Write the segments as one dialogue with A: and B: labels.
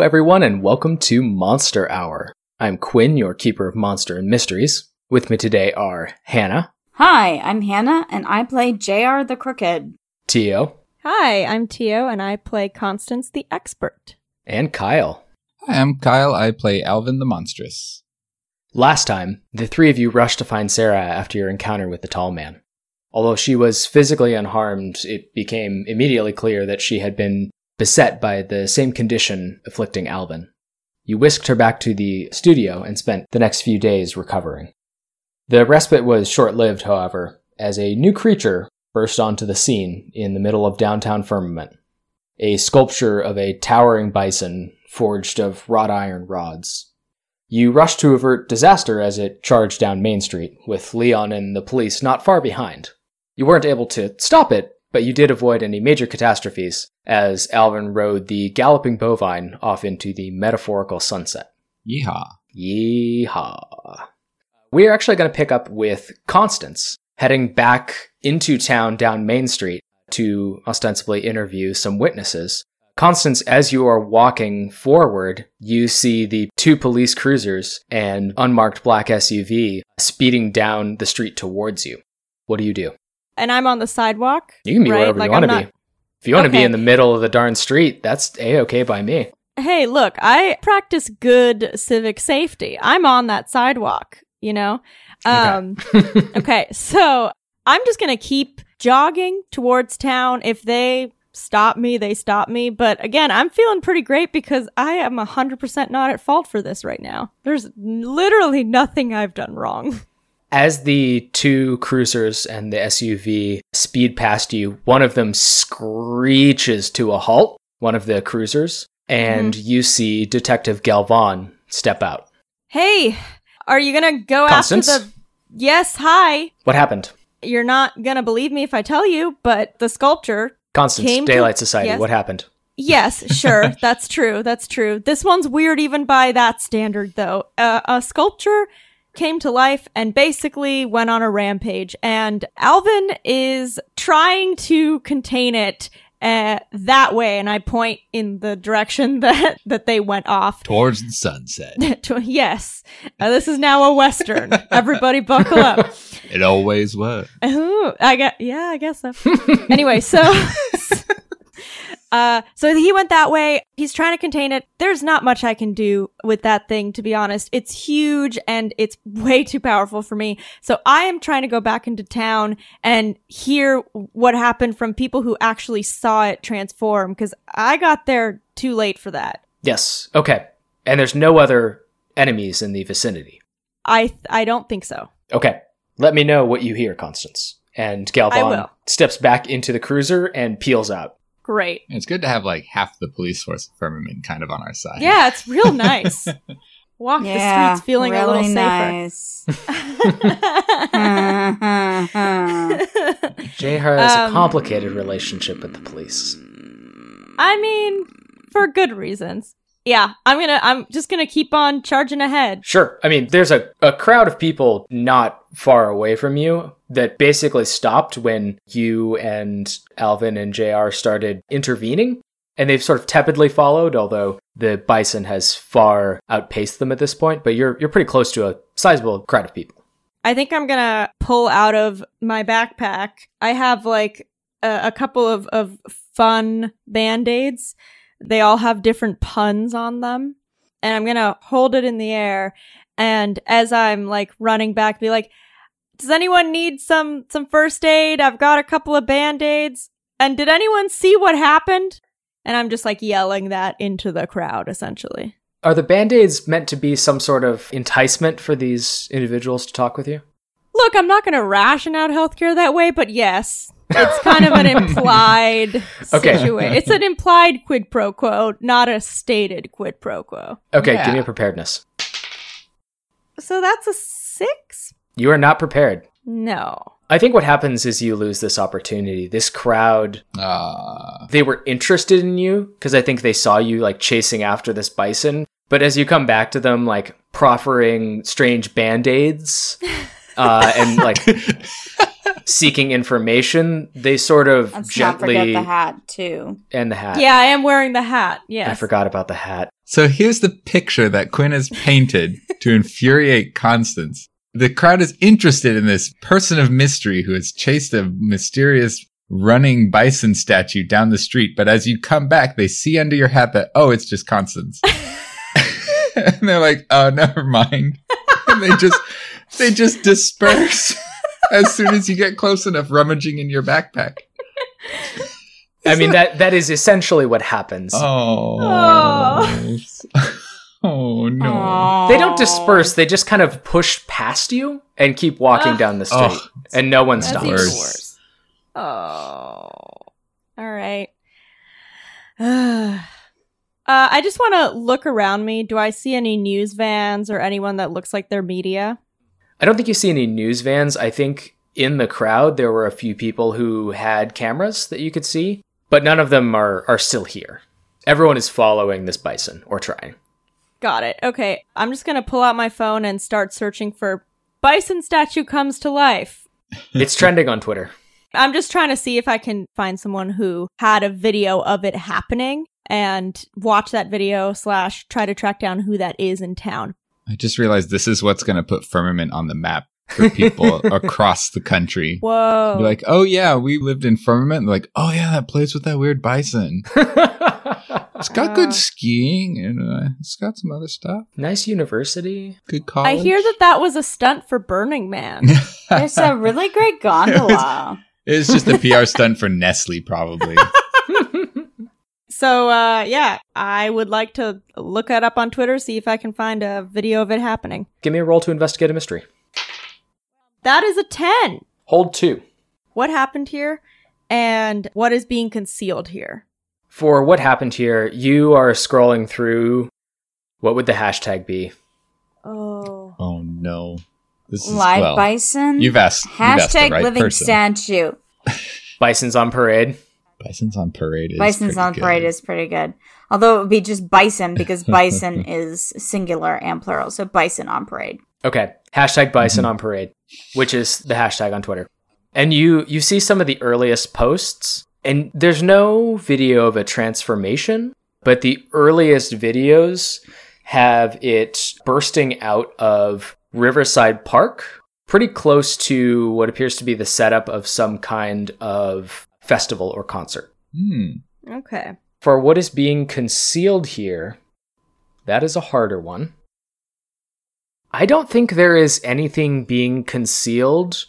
A: Hello, everyone, and welcome to Monster Hour. I'm Quinn, your keeper of monster and mysteries. With me today are Hannah,
B: Hi, I'm Hannah, and I play JR the Crooked.
A: Tio,
C: Hi, I'm Tio, and I play Constance the Expert.
A: and Kyle.
D: Hi, I'm Kyle. I play Alvin the Monstrous.
A: Last time, the three of you rushed to find Sarah after your encounter with the tall man. Although she was physically unharmed, it became immediately clear that she had been beset by the same condition afflicting Alvin. You whisked her back to the studio and spent the next few days recovering. The respite was short lived, however, as a new creature burst onto the scene in the middle of downtown Firmament. A sculpture of a towering bison forged of wrought iron rods. You rushed to avert disaster as it charged down Main Street, with Leon and the police not far behind. You weren't able to stop it, but you did avoid any major catastrophes as Alvin rode the galloping bovine off into the metaphorical sunset.
D: Yeehaw.
A: Yeehaw. We are actually going to pick up with Constance heading back into town down Main Street to ostensibly interview some witnesses. Constance, as you are walking forward, you see the two police cruisers and unmarked black SUV speeding down the street towards you. What do you do?
C: And I'm on the sidewalk.
A: You can be
C: right?
A: wherever
C: Like,
A: you want to
C: I'm
A: be. If you want to be in the middle of the darn street, that's a okay by me.
C: Hey, look, I practice good civic safety. I'm on that sidewalk, you know? Um, okay, so I'm just going to keep jogging towards town. If they stop me, they stop me. But again, I'm feeling pretty great because I am 100% not at fault for this right now. There's literally nothing I've done wrong.
A: As the two cruisers and the SUV speed past you, one of them screeches to a halt, one of the cruisers, and you see Detective Galvan step out.
C: Hey, are you going to go
A: Constance?
C: after the. Yes, hi.
A: What happened?
C: You're not going to believe me if I tell you, but the sculpture
A: Constance,
C: Came to-
A: Daylight Society,
C: yes.
A: what happened?
C: Yes, sure. that's true. That's true. This one's weird even by that standard, though. Uh, a sculpture came to life and basically went on a rampage, and Alvin is trying to contain it uh, that way. And I point in the direction that that they went off.
D: Towards the sunset.
C: To- yes, uh, this is now a western. Everybody, buckle up.
D: it always was.
C: Ooh, I get yeah, I guess so. anyway, so uh so he went that way. He's trying to contain it. There's not much I can do with that thing to be honest. It's huge and it's way too powerful for me. So I am trying to go back into town and hear what happened from people who actually saw it transform cuz I got there too late for that.
A: Yes. Okay. And there's no other enemies in the vicinity.
C: I I don't think so.
A: Okay. Let me know what you hear, Constance. And Galvan steps back into the cruiser and peels out.
C: Great.
D: It's good to have like half the police force of Firmament kind of on our side.
C: Yeah, it's real nice. Walk
B: yeah,
C: the streets feeling
B: really
C: a little safer.
B: nice.
A: Jay has a
C: Um,
A: complicated relationship with the police.
C: I mean, for good reasons. Yeah, I'm gonna. I'm just gonna keep on charging ahead.
A: Sure. I mean, there's a, a crowd of people not far away from you that basically stopped when you and Alvin and JR started intervening. And they've sort of tepidly followed, although the bison has far outpaced them at this point. But you're you're pretty close to a sizable crowd of people.
C: I think I'm gonna pull out of my backpack. I have like a, a couple of of fun band aids. They all have different puns on them, and I'm gonna hold it in the air. And as I'm like running back, be like, "Does anyone need some some first aid? I've got a couple of band aids." And did anyone see what happened? And I'm just like yelling that into the crowd, essentially.
A: Are the band aids meant to be some sort of enticement for these individuals to talk with you?
C: Look, I'm not going to ration out healthcare that way, but yes, it's kind of an implied
A: Okay.
C: situation. It's an implied quid pro quo, not a stated quid pro quo.
A: Okay,
D: Yeah.
A: give me a preparedness.
C: So that's a six?
A: You are not prepared.
C: No.
A: I think what happens is you lose this opportunity. This crowd,
D: Uh,
A: they were interested in you because I think they saw you like chasing after this bison. But as you come back to them, like proffering strange band aids uh, and like seeking information, they sort of
B: Let's not forget the hat too.
A: and the hat.
C: Yeah, I am wearing the hat. Yeah,
A: I forgot about the hat.
D: So here's the picture that Quinn has painted to infuriate Constance. The crowd is interested in this person of mystery who has chased a mysterious running bison statue down the street. But as you come back, they see under your hat that, oh, it's just Constance. and they're like, oh, never mind. And they just, they just disperse as soon as you get close enough rummaging in your backpack.
A: I mean that that is essentially what happens.
D: Oh. Oh, no.
B: Aw.
A: They don't disperse, they just kind of push past you and keep walking
C: Ugh.
A: down the street.
D: Ugh.
A: and no one stops.
C: even
D: Worse.
C: worse. Oh. All right. uh, I just want to look around me. Do I see any news vans or anyone that looks like they're media?
A: I don't think you see any news vans. I think in the crowd there were a few people who had cameras that you could see, but none of them are are still here. Everyone is following this bison or trying.
C: Got it. Okay. I'm just going to pull out my phone and start searching for bison statue comes to life.
A: It's trending on Twitter.
C: I'm just trying to see if I can find someone who had a video of it happening and watch that video slash try to track down who that is in town.
D: I just realized this is what's going to put Firmament on the map for people across the country.
C: Whoa.
D: Be like, oh yeah, we lived in Firmament. They're like, oh yeah, that place with that weird bison. It's got
C: Uh.
D: good skiing and uh, it's got some other stuff.
A: nice university.
D: Good college.
C: I hear that that was a stunt for Burning Man.
B: There's a really great gondola.
D: it's just a PR stunt for Nestle, probably.
C: So, uh, yeah, I would like to look that up on Twitter, see if I can find a video of it happening.
A: Give me a roll to investigate a mystery.
C: That is a 10.
A: Hold two.
C: What happened here and what is being concealed here?
A: For what happened here, you are scrolling through. What would the hashtag be?
C: Oh.
D: oh no, this is
B: Live
D: well,
B: bison.
D: You've asked. you've asked the
B: Hashtag
D: right
B: living
D: person.
B: statue.
A: Bison's on parade.
D: Bison's on parade. Is
B: Bison's
D: pretty
B: on
D: good.
B: parade is pretty good. Although it would be just bison because bison is singular and plural. So bison on parade.
A: Okay. Hashtag bison
D: Mhm.
A: on parade, which is the hashtag on Twitter. And you you see some of the earliest posts, and there's no video of a transformation, but the earliest videos have it bursting out of Riverside Park, pretty close to what appears to be the setup of some kind of festival or concert.
D: Hmm.
C: Okay.
A: For what is being concealed here, that is a harder one. I don't think there is anything being concealed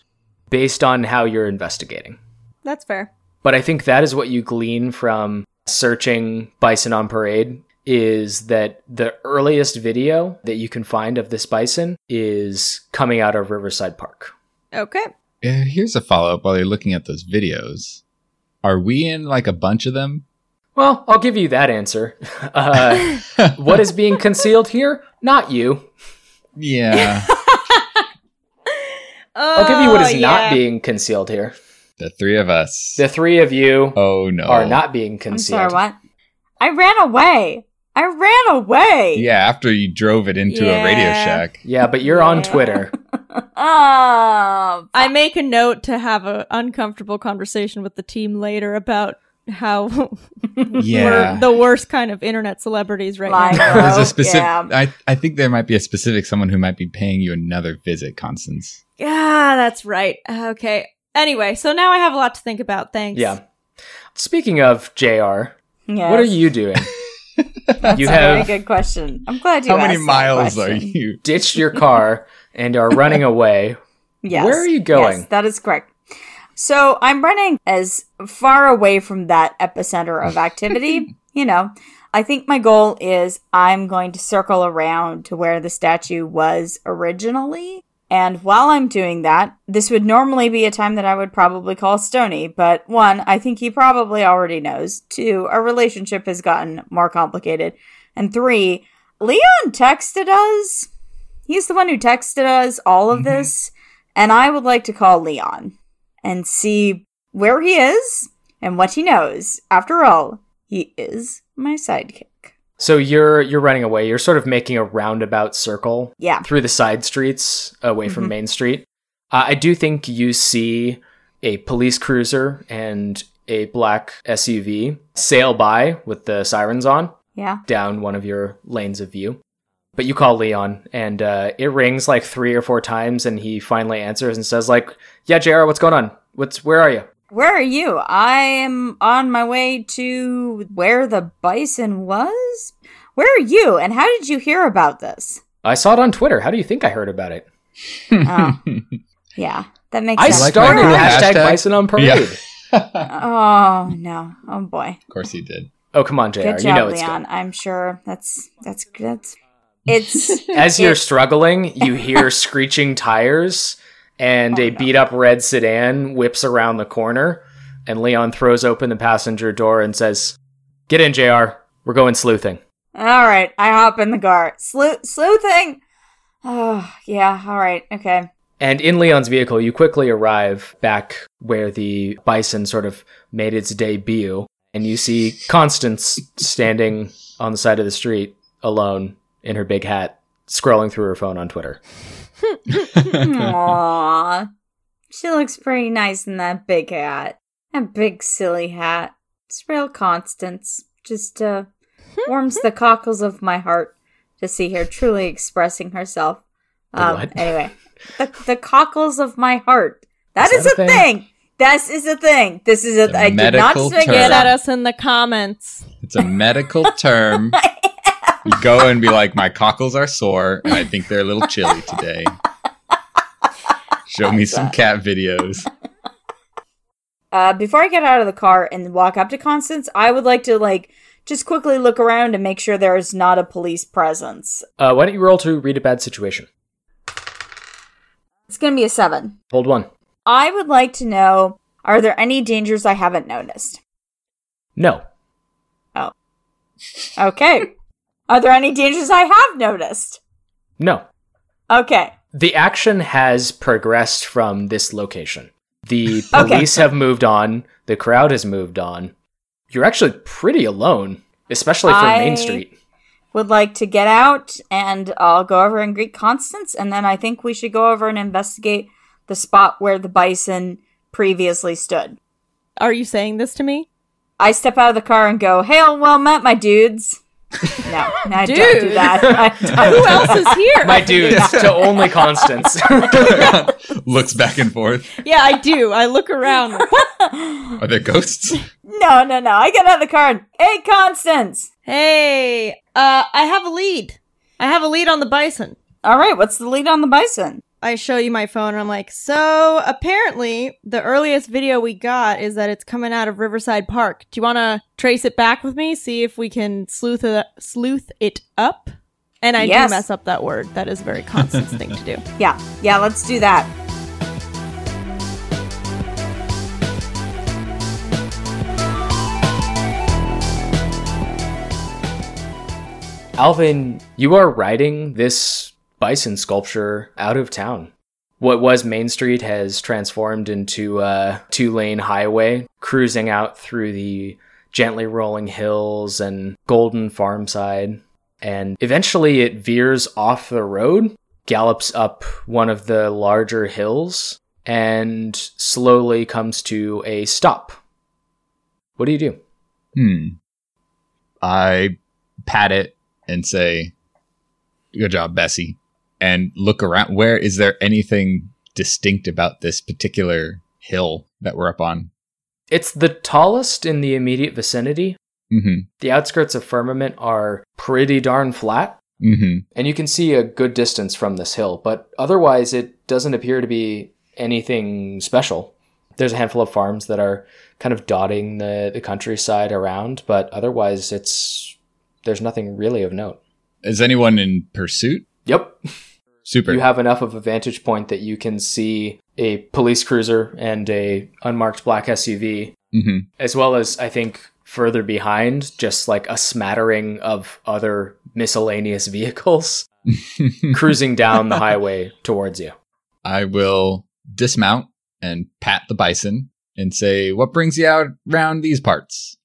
A: based on how you're investigating.
C: That's fair.
A: But I think that is what you glean from searching Bison on Parade is that the earliest video that you can find of this bison is coming out of Riverside Park.
C: Okay.
D: Uh, here's a follow up while you're looking at those videos. Are we in like a bunch of them?
A: Well, I'll give you that answer. Uh, what is being concealed here? Not you.
D: yeah.
A: I'll give you what is
C: Oh,
A: not being concealed here.
D: the three of us.
A: The three of you
D: oh no.
A: are not being
B: I'm
A: concealed.
B: sorry, what? I ran away. I ran away.
D: Yeah, after you drove it into a Radio Shack.
A: Yeah, but you're on Twitter.
B: Oh,
C: I make a note to have an uncomfortable conversation with the team later about how
D: Yeah.
C: we're the worst kind of internet celebrities right
B: Lying.
C: now.
D: There's
B: Oh,
D: a specific.
B: yeah.
D: I I think there might be a specific someone who might be paying you another visit, Constance.
C: Yeah, that's right. Okay. Anyway, so now I have a lot to think about. Thanks.
A: Yeah. Speaking of JR,
B: yes.
A: what are you doing?
B: That's
A: you
B: a very good question. I'm glad you asked.
D: How many
B: asked that
D: miles are you?
A: ditched your car and are running away.
B: Yes.
A: Where are you going?
B: Yes, that is correct. So I'm running as far away from that epicenter of activity. you know, I think my goal is I'm going to circle around to where the statue was originally. And while I'm doing that, this would normally be a time that I would probably call Stony, but one, I think he probably already knows. Two, our relationship has gotten more complicated. And three, Leon texted us. He's the one who texted us all of
D: Mhm.
B: this. And I would like to call Leon and see where he is and what he knows. After all, he is my sidekick.
A: So you're you're running away. You're sort of making a roundabout circle
B: Yeah.
A: through the side streets away from
B: Mhm.
A: Main Street. Uh, I do think you see a police cruiser and a black SUV sail by with the sirens on
B: Yeah.
A: down one of your lanes of view. But you call Leon, and uh, it rings like three or four times, and he finally answers and says, "Like, yeah, Jr., what's going on? What's where are you?"
B: Where are you? I am on my way to where the bison was. Where are you? And how did you hear about this?
A: I saw it on Twitter. How do you think I heard about it?
B: Oh, yeah, that makes
A: I
B: sense.
D: like my
A: started
D: cool
A: hashtag,
D: hashtag?
A: Bison on Parade.
D: Yeah.
B: oh no! Oh boy!
D: Of course he did.
A: Oh come on, Jr.
B: Good
A: you
B: job,
A: know it's
B: Leon. I'm sure that's that's that's it's.
A: As you're
B: it-
A: struggling, you hear screeching tires, and
B: Oh,
A: a beat up red sedan whips around the corner, and Leon throws open the passenger door and says, "Get in, Jr. We're going sleuthing."
B: all right. I hop in the car. Sleuth sleuthing. Oh yeah. All right. Okay.
A: And in Leon's vehicle, you quickly arrive back where the bison sort of made its debut, and you see Constance standing on the side of the street alone in her big hat, scrolling through her phone on Twitter.
B: Aww. She looks pretty nice in that big hat. That big silly hat. It's real Constance. Just uh warms the cockles of my heart to see her truly expressing herself.
A: The
B: Um
A: what?
B: anyway. The the cockles of my heart. That
A: Is
B: is,
A: that
B: a
A: a
B: thing?
A: thing?
B: This is a thing. This is a
D: It's a
B: I did not
D: medical term.
B: it
C: Get at us in the comments.
D: It's a medical term. You go and be like, my cockles are sore, and I think they're a little chilly today. Show me some cat videos.
B: Uh, before I get out of the car and walk up to Constance, I would like to like just quickly look around and make sure there is not a police presence.
A: Uh, why don't you roll to read a bad situation?
B: It's gonna be a seven.
A: Hold one.
B: I would like to know: Are there any dangers I haven't noticed?
A: No. Oh.
B: Okay. Are there any dangers I have noticed?
A: No.
B: Okay.
A: The action has progressed from this location. The
B: Okay.
A: police have moved on. The crowd has moved on. You're actually pretty alone, especially for
B: I-
A: Main Street.
B: Would like to get out, and I'll go over and greet Constance, and then I think we should go over and investigate the spot where the bison previously stood.
C: Are you saying this to me?
B: I step out of the car and go, "Hail, well met, my dudes." No, no I don't do that. Don't.
C: Who else is here?
A: My dudes, to only Constance.
D: Looks back and forth.
C: yeah, I do. I look around.
D: Are there ghosts?
B: No, no, no. I get out of the car and, hey, Constance.
C: Hey, uh, I have a lead. I have a lead on the bison.
B: All right, what's the lead on the bison?
C: I show you my phone and I'm like, so apparently the earliest video we got is that it's coming out of Riverside Park. Do you want to trace it back with me? See if we can sleuth it, sleuth it up? And I
B: Yes.
C: do mess up that word. That is a very Constance thing to do.
B: Yeah, yeah, let's do that.
A: Alvin, you are writing this bison sculpture out of town. What was Main Street has transformed into a two lane highway, cruising out through the gently rolling hills and golden farmside. And eventually it veers off the road, gallops up one of the larger hills, and slowly comes to a stop. What do you do?
D: Hmm. I pat it and say, Good job, Bessie. And look around. Where is there anything distinct about this particular hill that we're up on?
A: It's the tallest in the immediate vicinity,
D: Mm
A: The outskirts of Firmament are pretty darn flat,
D: hmm. Mm hmm.
A: and you can see a good distance from this hill, but otherwise it doesn't appear to be anything special. There's a handful of farms that are kind of dotting the, the countryside around, but otherwise it's there's nothing really of note.
D: Is anyone in pursuit?
A: Yep.
D: Super.
A: You have enough of a vantage point that you can see a police cruiser and a unmarked black SUV
D: hmm
A: as well as I think further behind, just like a smattering of other miscellaneous vehicles cruising down the highway towards you.
D: I will dismount and pat the bison and say, What brings you out around these parts?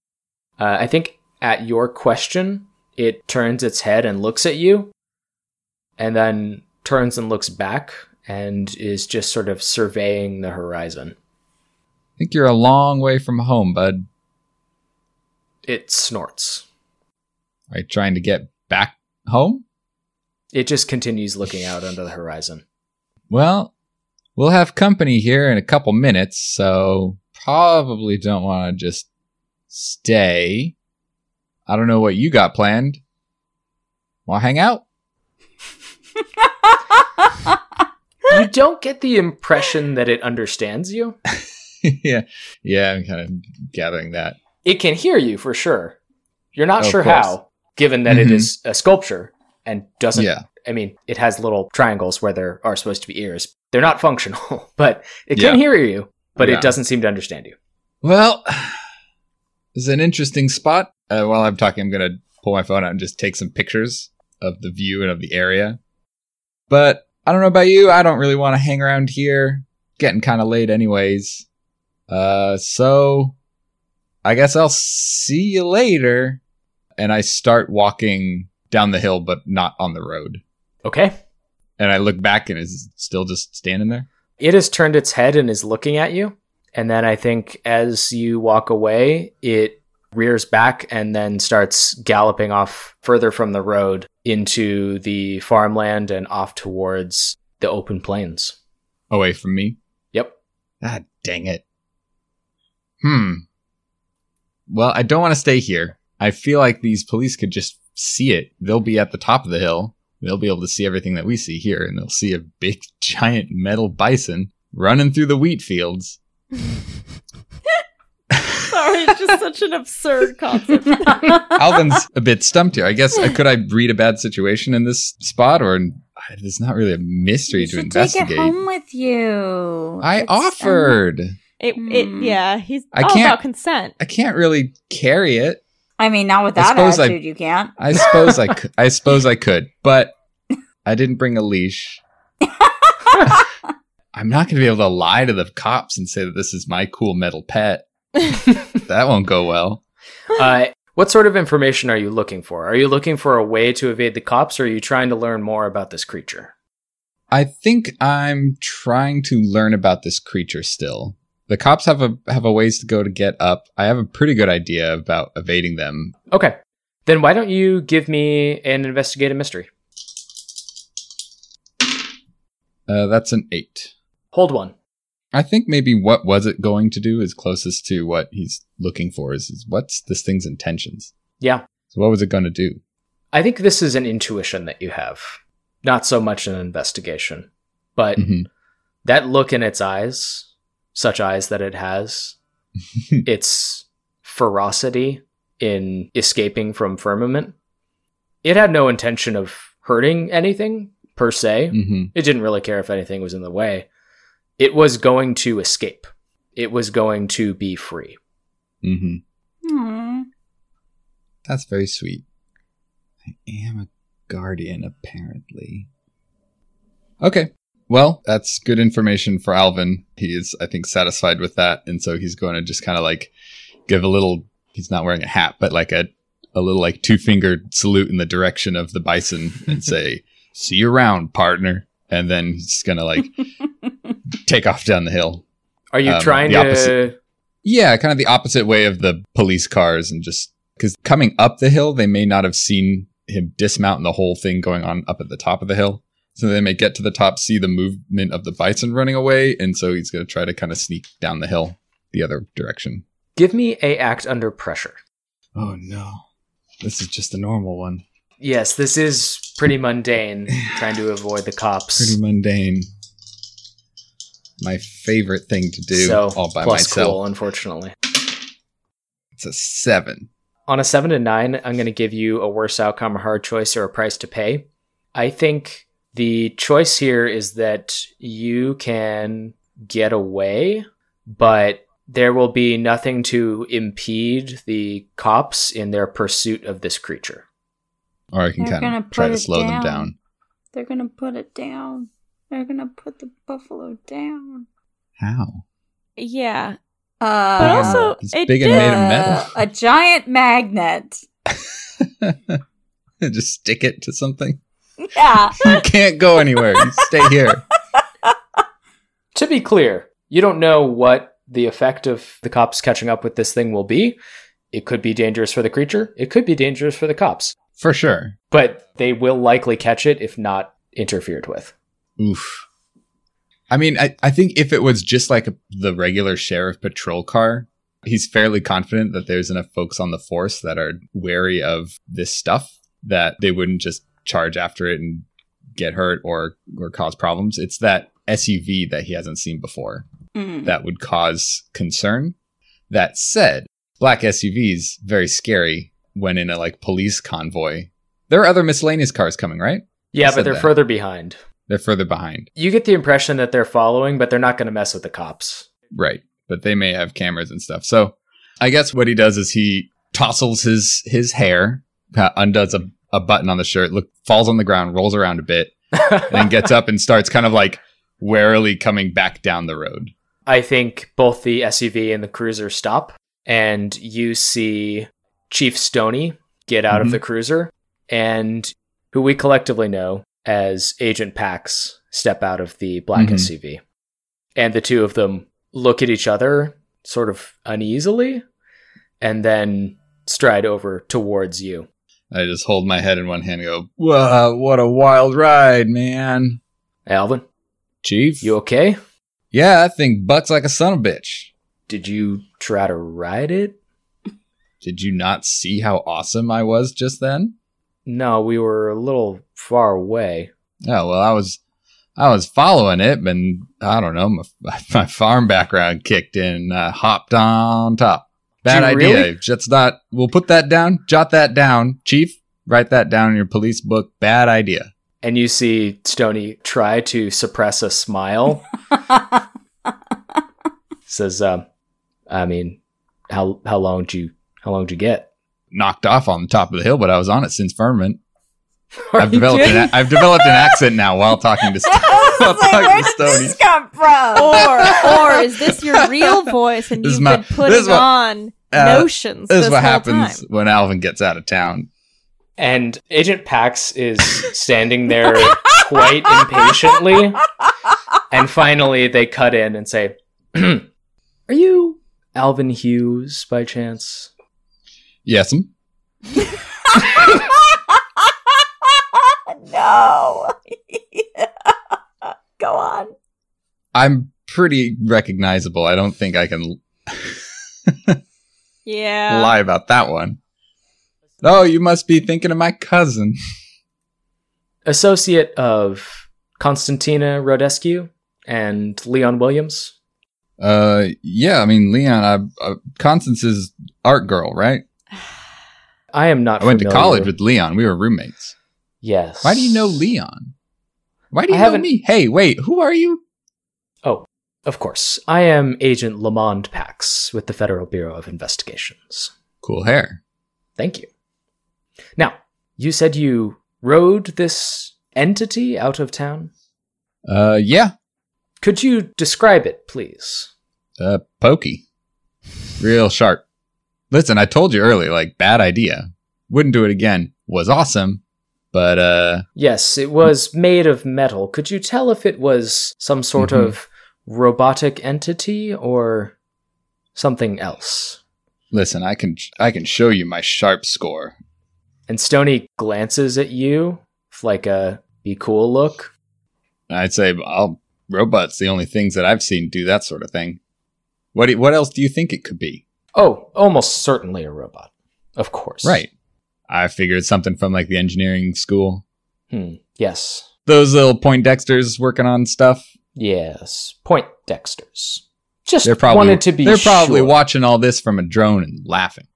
A: Uh, I think at your question, it turns its head and looks at you, and then turns and looks back and is just sort of surveying the horizon.
D: I think you're a long way from home, bud.
A: It snorts.
D: Are you trying to get back home?
A: It just continues looking out under the horizon.
D: Well, we'll have company here in a couple minutes, so probably don't want to just stay. I don't know what you got planned. Want to hang out?
A: You don't get the impression that it understands you.
D: yeah, yeah. I'm kind of gathering that.
A: It can hear you for sure. You're not
D: Of
A: sure how, given that it
D: Mhm.
A: is a sculpture and doesn't.
D: Yeah,
A: I mean, it has little triangles where there are supposed to be ears. They're not functional, but it can
D: Yeah.
A: hear you, but
D: Yeah.
A: it doesn't seem to understand you.
D: Well, this is an interesting spot. Uh, while I'm talking, I'm going to pull my phone out and just take some pictures of the view and of the area. But I don't know about you. I don't really want to hang around here. Getting kind of late, anyways. Uh, so I guess I'll see you later. And I start walking down the hill, but not on the road.
A: Okay.
D: And I look back and is still just standing there.
A: It has turned its head and is looking at you. And then I think as you walk away, it rears back and then starts galloping off further from the road into the farmland and off towards the open plains.
D: Away from me.
A: Yep.
D: Ah, dang it. Hmm. Well, I don't want to stay here. I feel like these police could just see it. They'll be at the top of the hill. They'll be able to see everything that we see here, and they'll see a big, giant metal bison running through the wheat fields.
C: Sorry, it's just such an absurd concept.
D: Alvin's a bit stumped here. I guess uh, could I read a bad situation in this spot, or it's not really a mystery
B: you
D: to
B: should take it home with you.
D: I
B: It's- um,
D: offered.
C: It,
B: Hmm.
C: it, yeah, he's
D: I
C: all
D: can't-
C: about consent.
D: I can't really carry it.
B: I mean, not with that
D: suppose I-
B: attitude, you can't.
D: I suppose I could. I suppose I could, but I didn't bring a leash. I'm not going to be able to lie to the cops and say that this is my cool metal pet. That won't go well.
A: Uh, what sort of information are you looking for? Are you looking for a way to evade the cops, or are you trying to learn more about this creature?
D: I think I'm trying to learn about this creature still. The cops have a have a ways to go to get up. I have a pretty good idea about evading them.
A: Okay. Then why don't you give me an investigative mystery?
D: Uh, that's an eight.
A: Hold one.
D: I think maybe what was it going to do is closest to what he's looking for. Is, is what's this thing's intentions?
A: Yeah.
D: So what was it going to do?
A: I think this is an intuition that you have, not so much an investigation. But
D: Mhm.
A: that look in its eyes, such eyes that it has, its ferocity in escaping from firmament, it had no intention of hurting anything per se.
D: hmm
A: It didn't really care if anything was in the way. It was going to escape. It was going to be free.
D: Mm-hmm.
B: Hmm.
D: That's very sweet. I am a guardian, apparently. Okay. Well, that's good information for Alvin. He is, I think, satisfied with that. And so he's going to just kind of like give a little, he's not wearing a hat, but like a, a little like two fingered salute in the direction of the bison and say, see you around, partner. And then he's going to like take off down the hill.
A: Are you
D: Um,
A: trying to?
D: opposite. Yeah, kind of the opposite way of the police cars and just because coming up the hill, they may not have seen him dismount and the whole thing going on up at the top of the hill. So they may get to the top, see the movement of the bison running away, and so he's going to try to kind of sneak down the hill the other direction.
A: Give me a act under pressure.
D: Oh no. This is just a normal one.
A: Yes, this is pretty mundane, trying to avoid the cops.
D: Pretty mundane. My favorite thing to do
A: so
D: all by
A: plus
D: myself.
A: cool, unfortunately.
D: It's a seven.
A: On a seven to nine, I'm going to give you a worse outcome, a hard choice, or a price to pay. I think the choice here is that you can get away, but there will be nothing to impede the cops in their pursuit of this creature.
D: Or I can
B: They're
D: kind of try to
B: it
D: slow them
B: down.
D: down.
B: They're gonna put it down. They're gonna put the buffalo down.
D: How?
C: Yeah,
B: Uh,
C: but also
D: It's
C: it
D: big and
C: did-
D: made of
B: uh,
D: metal.
B: a giant magnet.
D: Just stick it to something.
B: Yeah.
D: You can't go anywhere. You stay here.
A: To be clear, you don't know what the effect of the cops catching up with this thing will be. It could be dangerous for the creature. It could be dangerous for the cops.
D: For sure.
A: But they will likely catch it if not interfered with.
D: Oof. I mean, I, I think if it was just like a, the regular sheriff patrol car, he's fairly confident that there's enough folks on the force that are wary of this stuff that they wouldn't just charge after it and get hurt or or cause problems. It's that SUV that he hasn't seen before
B: Mm.
D: that would cause concern. That said, black SUVs very scary when in a like police convoy. There are other miscellaneous cars coming, right?
A: Yeah, but they're
D: that.
A: further behind.
D: They're further behind.
A: You get the impression that they're following, but they're not going to mess with the cops.
D: Right. But they may have cameras and stuff. So I guess what he does is he tousles his his hair, undoes a, a button on the shirt, look falls on the ground, rolls around a bit, and then gets up and starts kind of like warily coming back down the road.
A: I think both the SUV and the cruiser stop, and you see Chief Stoney get out of
D: Mhm.
A: the cruiser, and who we collectively know as Agent Pax step out of the black
D: Mhm.
A: SUV. And the two of them look at each other sort of uneasily and then stride over towards you.
D: I just hold my head in one hand and go, Whoa, what a wild ride, man.
A: Alvin,
D: Chief?
A: you okay?
D: yeah, that thing butts like a son of a bitch.
A: Did you try to ride it?
D: Did you not see how awesome I was just then?
A: No, we were a little far away.
D: Oh well, I was, I was following it, and I don't know, my, my farm background kicked in, uh, hopped on top. Bad idea.
A: really?
D: Just not. We'll put that down. Jot that down, Chief. Write that down in your police book. Bad idea.
A: And you see Stony try to suppress a smile. Says, um, I mean, how how long do you how long did you get?
D: Knocked off on the top of the hill, but I was on it since firmament.
A: Are
D: I've
A: you
D: developed
A: kidding?
D: an, I've developed an accent now while talking to St- while
B: Like,
D: talking
B: where
D: to
B: did
D: Stony.
B: this come from?
C: or or is this your real voice and you've
D: my-
C: been putting
D: what-
C: on
D: uh,
C: notions
D: This
C: this,
D: is what
C: whole
D: happens
C: time?
D: when Alvin gets out of town.
A: And Agent Pax is standing there quite impatiently. And finally, they cut in and say, Are you Alvin Hughes by chance?
D: Yes,
B: no. Go on.
D: I'm pretty recognizable. I don't think I can
C: Yeah.
D: lie about that one. Oh, you must be thinking of my cousin.
A: Associate of Constantina Rodescu and Leon Williams.
D: Uh, yeah. I mean, Leon, I, uh, Constance's art girl, right?
A: I am not
D: I went to college with Leon. We were roommates.
A: Yes.
D: Why do you know Leon? Why do you
A: I
D: know me? Hey, wait, who are you?
A: Oh, of course. I am Agent Lamond Pax with the Federal Bureau of Investigations.
D: Cool hair.
A: Thank you. Now, you said you rode this entity out of town.
D: Uh, yeah.
A: Could you describe it, please?
D: Uh, pokey. Real sharp. Listen, I told you earlier, like, bad idea. Wouldn't do it again. Was awesome. But, uh,
A: Yes, it was made of metal. Could you tell if it was some sort
D: Mhm.
A: of robotic entity or something else?
D: listen, I can, I can show you my sharp score.
A: And Stony glances at you with like a be cool look.
D: I'd say, I'll, robots, the only things that I've seen do that sort of thing. What, what else do you think it could be?
A: Oh, almost certainly a robot. Of course.
D: Right. I figured something from like the engineering school.
A: Hmm. Yes.
D: Those little Poindexters working on stuff.
A: Yes. Point Dexters. Just
D: They're probably
A: wanted to be
D: they're probably
A: sure.
D: watching all this from a drone and laughing.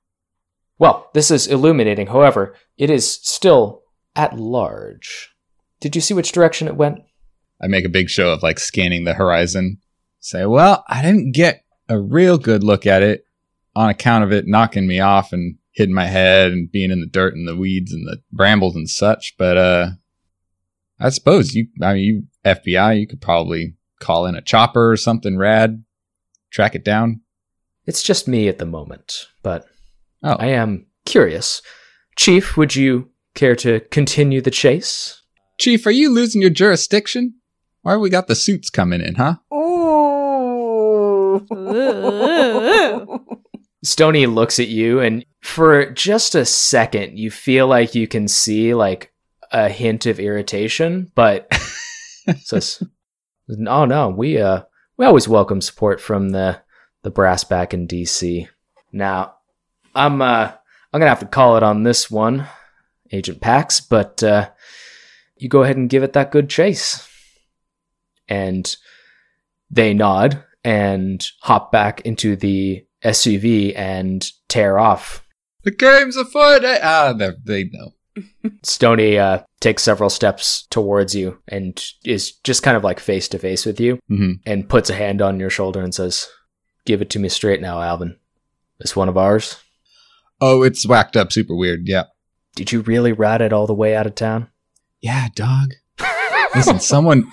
A: Well, this is illuminating. However, it is still at large. Did you see which direction it went?
D: I make a big show of like scanning the horizon. Say, well, I didn't get a real good look at it on account of it knocking me off and hitting my head and being in the dirt and the weeds and the brambles and such. But uh I suppose you I mean you FBI, you could probably call in a chopper or something rad, track it down.
A: It's just me at the moment, but
D: Oh.
A: I am curious. Chief, would you care to continue the chase?
D: Chief, are you losing your jurisdiction? Why have we got the suits coming in, huh?
B: Ooh.
A: Stony looks at you, and for just a second, you feel like you can see like a hint of irritation, but says, "Oh no, we uh we always welcome support from the the brass back in DC." Now, I'm uh I'm gonna have to call it on this one, Agent Pax, but uh, you go ahead and give it that good chase. And they nod and hop back into the SUV and tear off.
D: The game's afoot. Ah, they they know.
A: Stony uh, takes several steps towards you and is just kind of like face to face with you
D: hmm
A: and puts a hand on your shoulder and says, Give it to me straight now, Alvin. This one of ours?
D: Oh, it's whacked up, super weird. Yeah,
A: Did you really ride it all the way out of town?
D: yeah, dog. Listen, someone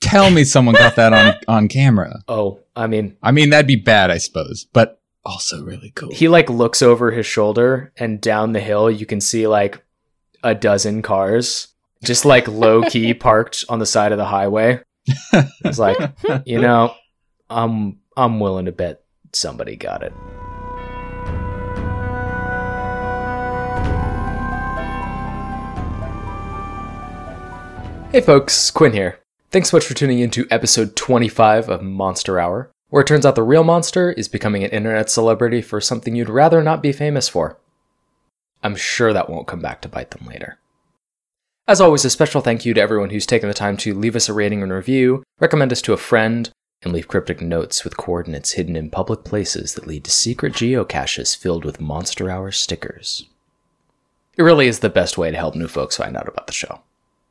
D: tell me someone got that on on camera.
A: Oh, I mean,
D: I mean, that'd be bad, I suppose, but also really cool.
A: he like looks over his shoulder and down the hill you can see like a dozen cars just like low key parked on the side of the highway. It's like, you know, I'm I'm willing to bet somebody got it. Hey folks, Quinn here. Thanks so much for tuning in to episode 25 of Monster Hour, where it turns out the real monster is becoming an internet celebrity for something you'd rather not be famous for. I'm sure that won't come back to bite them later. As always, a special thank you to everyone who's taken the time to leave us a rating and review, recommend us to a friend, and leave cryptic notes with coordinates hidden in public places that lead to secret geocaches filled with Monster Hour stickers. It really is the best way to help new folks find out about the show.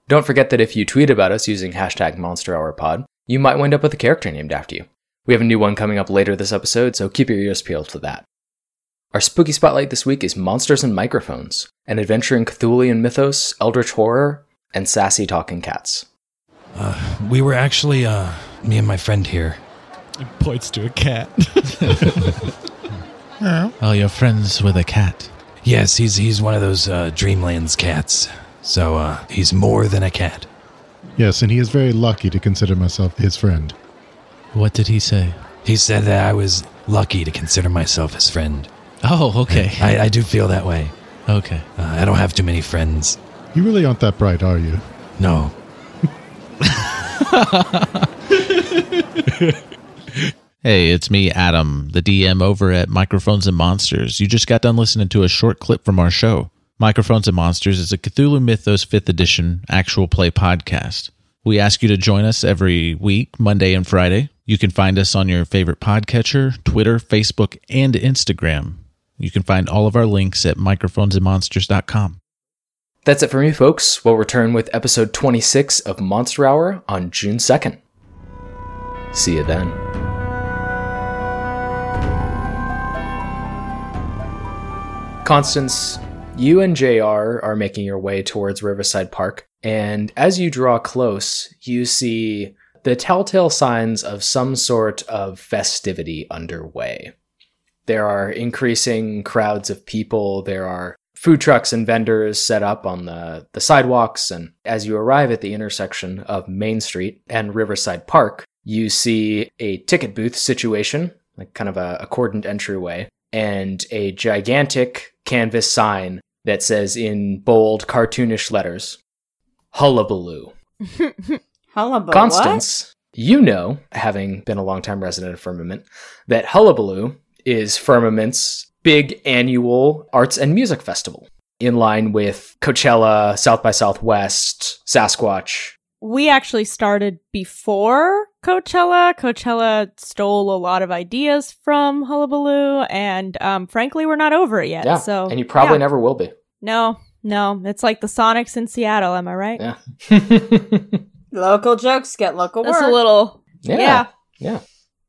A: Don't forget that if you tweet about us using hashtag MonsterHourPod, you might wind up with a character named after you. We have a new one coming up later this episode, so keep your ears peeled for that. Our spooky spotlight this week is Monsters and Microphones, an adventure in Cthulian mythos, eldritch horror, and sassy talking cats.
E: We were actually, uh, me and my friend here.
F: It points to a cat.
G: Oh, you're friends with a cat.
E: Yes, he's he's one of those uh, Dreamlands cats. So uh, he's more than a cat.
F: yes, and he is very lucky to consider myself his friend.
G: What did he say?
E: He said that I was lucky to consider myself his friend.
G: Oh, okay.
E: I, I do feel that way.
G: okay.
E: Uh, I don't have too many friends.
F: You really aren't that bright, are you?
E: No.
G: Hey, it's me, Adam, the DM over at Microphones and Monsters. You just got done listening to a short clip from our show. Microphones and Monsters is a Cthulhu Mythos 5th edition actual play podcast. We ask you to join us every week, Monday and Friday. You can find us on your favorite podcatcher, Twitter, Facebook, and Instagram. You can find all of our links at microphonesandmonsters.com.
A: That's it for me, folks. We'll return with episode 26 of Monster Hour on June 2nd. See you then. Constance, you and JR are making your way towards Riverside Park, and as you draw close, you see the telltale signs of some sort of festivity underway. There are increasing crowds of people, there are food trucks and vendors set up on the, the sidewalks, and as you arrive at the intersection of Main Street and Riverside Park, you see a ticket booth situation, like kind of a, a cordoned entryway, and a gigantic canvas sign that says in bold, cartoonish letters, Hullabaloo.
B: Hullabaloo.
A: Constance, you know, having been a longtime resident of Firmament, that Hullabaloo is Firmament's big annual arts and music festival, in line with Coachella, South by Southwest, Sasquatch.
C: we actually started before Coachella. Coachella stole a lot of ideas from Hullabaloo, and um, frankly, we're not over it yet.
A: Yeah,
C: so
A: and you probably
C: yeah.
A: never will be.
C: No, no, it's like the Sonics in Seattle. Am I right?
A: Yeah.
B: Local jokes get local
C: That's
B: work.
C: a little.
A: Yeah.
C: Yeah.
A: Yeah.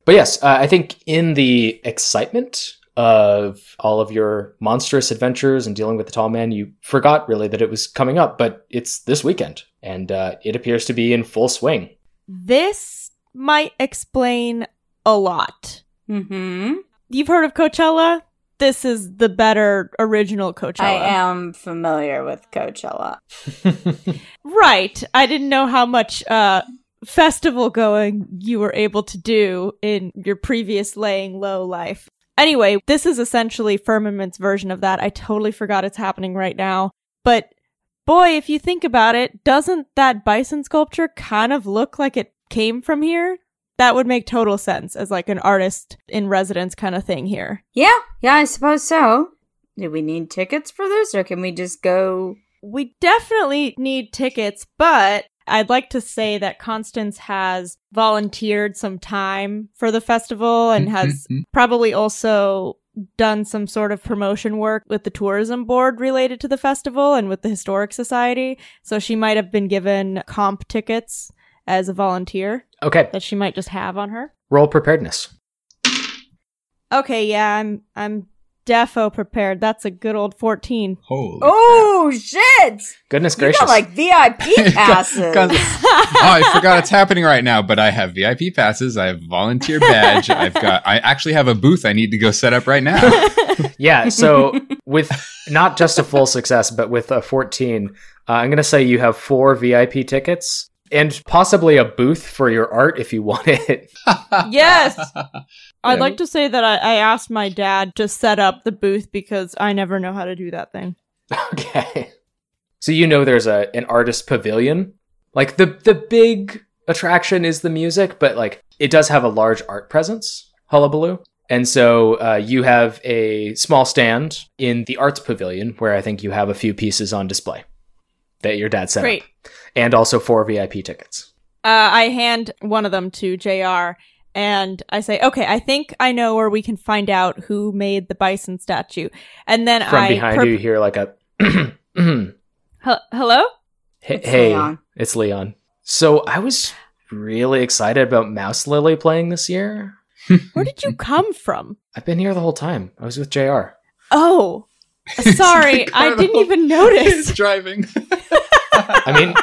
A: But yes, uh, I think in the excitement of all of your monstrous adventures and dealing with the tall man, you forgot really that it was coming up, but it's this weekend and uh, it appears to be in full swing.
C: This might explain a lot.
B: Mm-hmm.
C: You've heard of Coachella? This is the better original Coachella.
B: I am familiar with Coachella.
C: Right. I didn't know how much uh festival going you were able to do in your previous laying low life. Anyway, this is essentially Firmament's version of that. I totally forgot it's happening right now. But boy, if you think about it, doesn't that bison sculpture kind of look like it came from here? That would make total sense as like an artist in residence kind of thing here.
B: Yeah, yeah, I suppose so. Do we need tickets for this, or can we just go?
C: We definitely need tickets, but I'd like to say that Constance has volunteered some time for the festival and mm-hmm, has mm-hmm. probably also done some sort of promotion work with the tourism board related to the festival and with the historic society. So she might have been given comp tickets as a volunteer
A: Okay,
C: that she might just have on her.
A: roll preparedness.
C: Okay, yeah, I'm I'm defo prepared. That's a good old 14.
D: Holy.
B: Oh shit!
A: Goodness
B: You
A: gracious.
B: got like VIP passes.
D: Con- oh, I forgot it's happening right now, but I have VIP passes. I have volunteer badge. I've got. I actually have a booth I need to go set up right now.
A: Yeah, so with not just a full success, but with a 14, uh, I'm going to say you have four VIP tickets and possibly a booth for your art if you want it.
C: Yes. I'd like to say that I, I asked my dad to set up the booth because I never know how to do that thing.
A: okay. So you know there's a an artist pavilion. Like the the big attraction is the music, but like it does have a large art presence, Hullabaloo. And so uh, you have a small stand in the arts pavilion where I think you have a few pieces on display that your dad set
C: Great.
A: up. And also four VIP tickets.
C: Uh, I hand one of them to JR and I say, okay, I think I know where we can find out who made the bison statue. And then
A: From
C: I.
A: behind
C: perp-
A: you, you hear like a hey,
C: Hello?
B: It's
A: hey,
B: Leon.
A: it's Leon. So I was really excited about Mouse Lily playing this year.
C: Where did you come from?
A: I've been here the whole time. I was with JR.
C: Oh, sorry. I didn't even notice.
D: He's
C: notice.
D: driving.
A: I mean,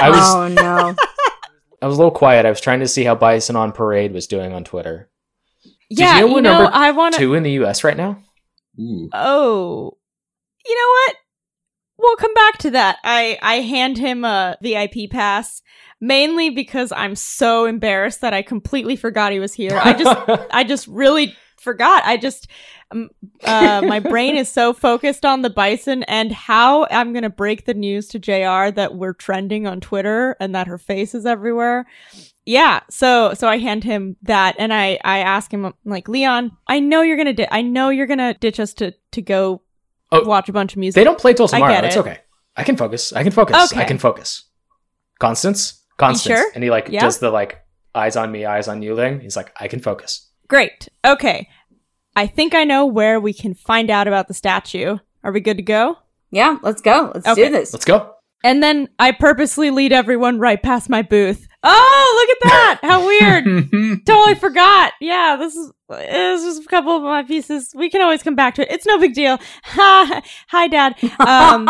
A: I was
B: oh no!
A: I was a little quiet. I was trying to see how Bison on Parade was doing on Twitter.
C: yeah,
A: you know
C: you know,
A: number
C: I want to.
A: Two in the U.S. right now.
D: Ooh.
C: Oh, you know what? We'll come back to that. I I hand him a VIP pass mainly because I'm so embarrassed that I completely forgot he was here. I just I just really forgot. I just uh, my brain is so focused on the bison and how I'm gonna break the news to Jr. that we're trending on Twitter and that her face is everywhere. Yeah, so so I hand him that and I I ask him I'm like Leon, I know you're gonna di- I know you're gonna ditch us to to go
A: Oh,
C: watch a bunch of music.
A: they don't play till tomorrow.
C: get
A: It's
C: it.
A: okay. I can focus. I can focus. I can focus. Constance, Constance,
C: sure?
A: and he like
C: Yeah.
A: does the like eyes on me, eyes on you thing. He's like, I can focus.
C: Great. Okay. I think I know where we can find out about the statue. Are we good to go?
B: Yeah, let's go. Let's
C: Okay.
B: do this.
A: Let's go.
C: And then I purposely lead everyone right past my booth. Oh, look at that! How weird! totally forgot. Yeah, this is this is just a couple of my pieces. We can always come back to it. It's no big deal. Ha! Hi, Dad. Um,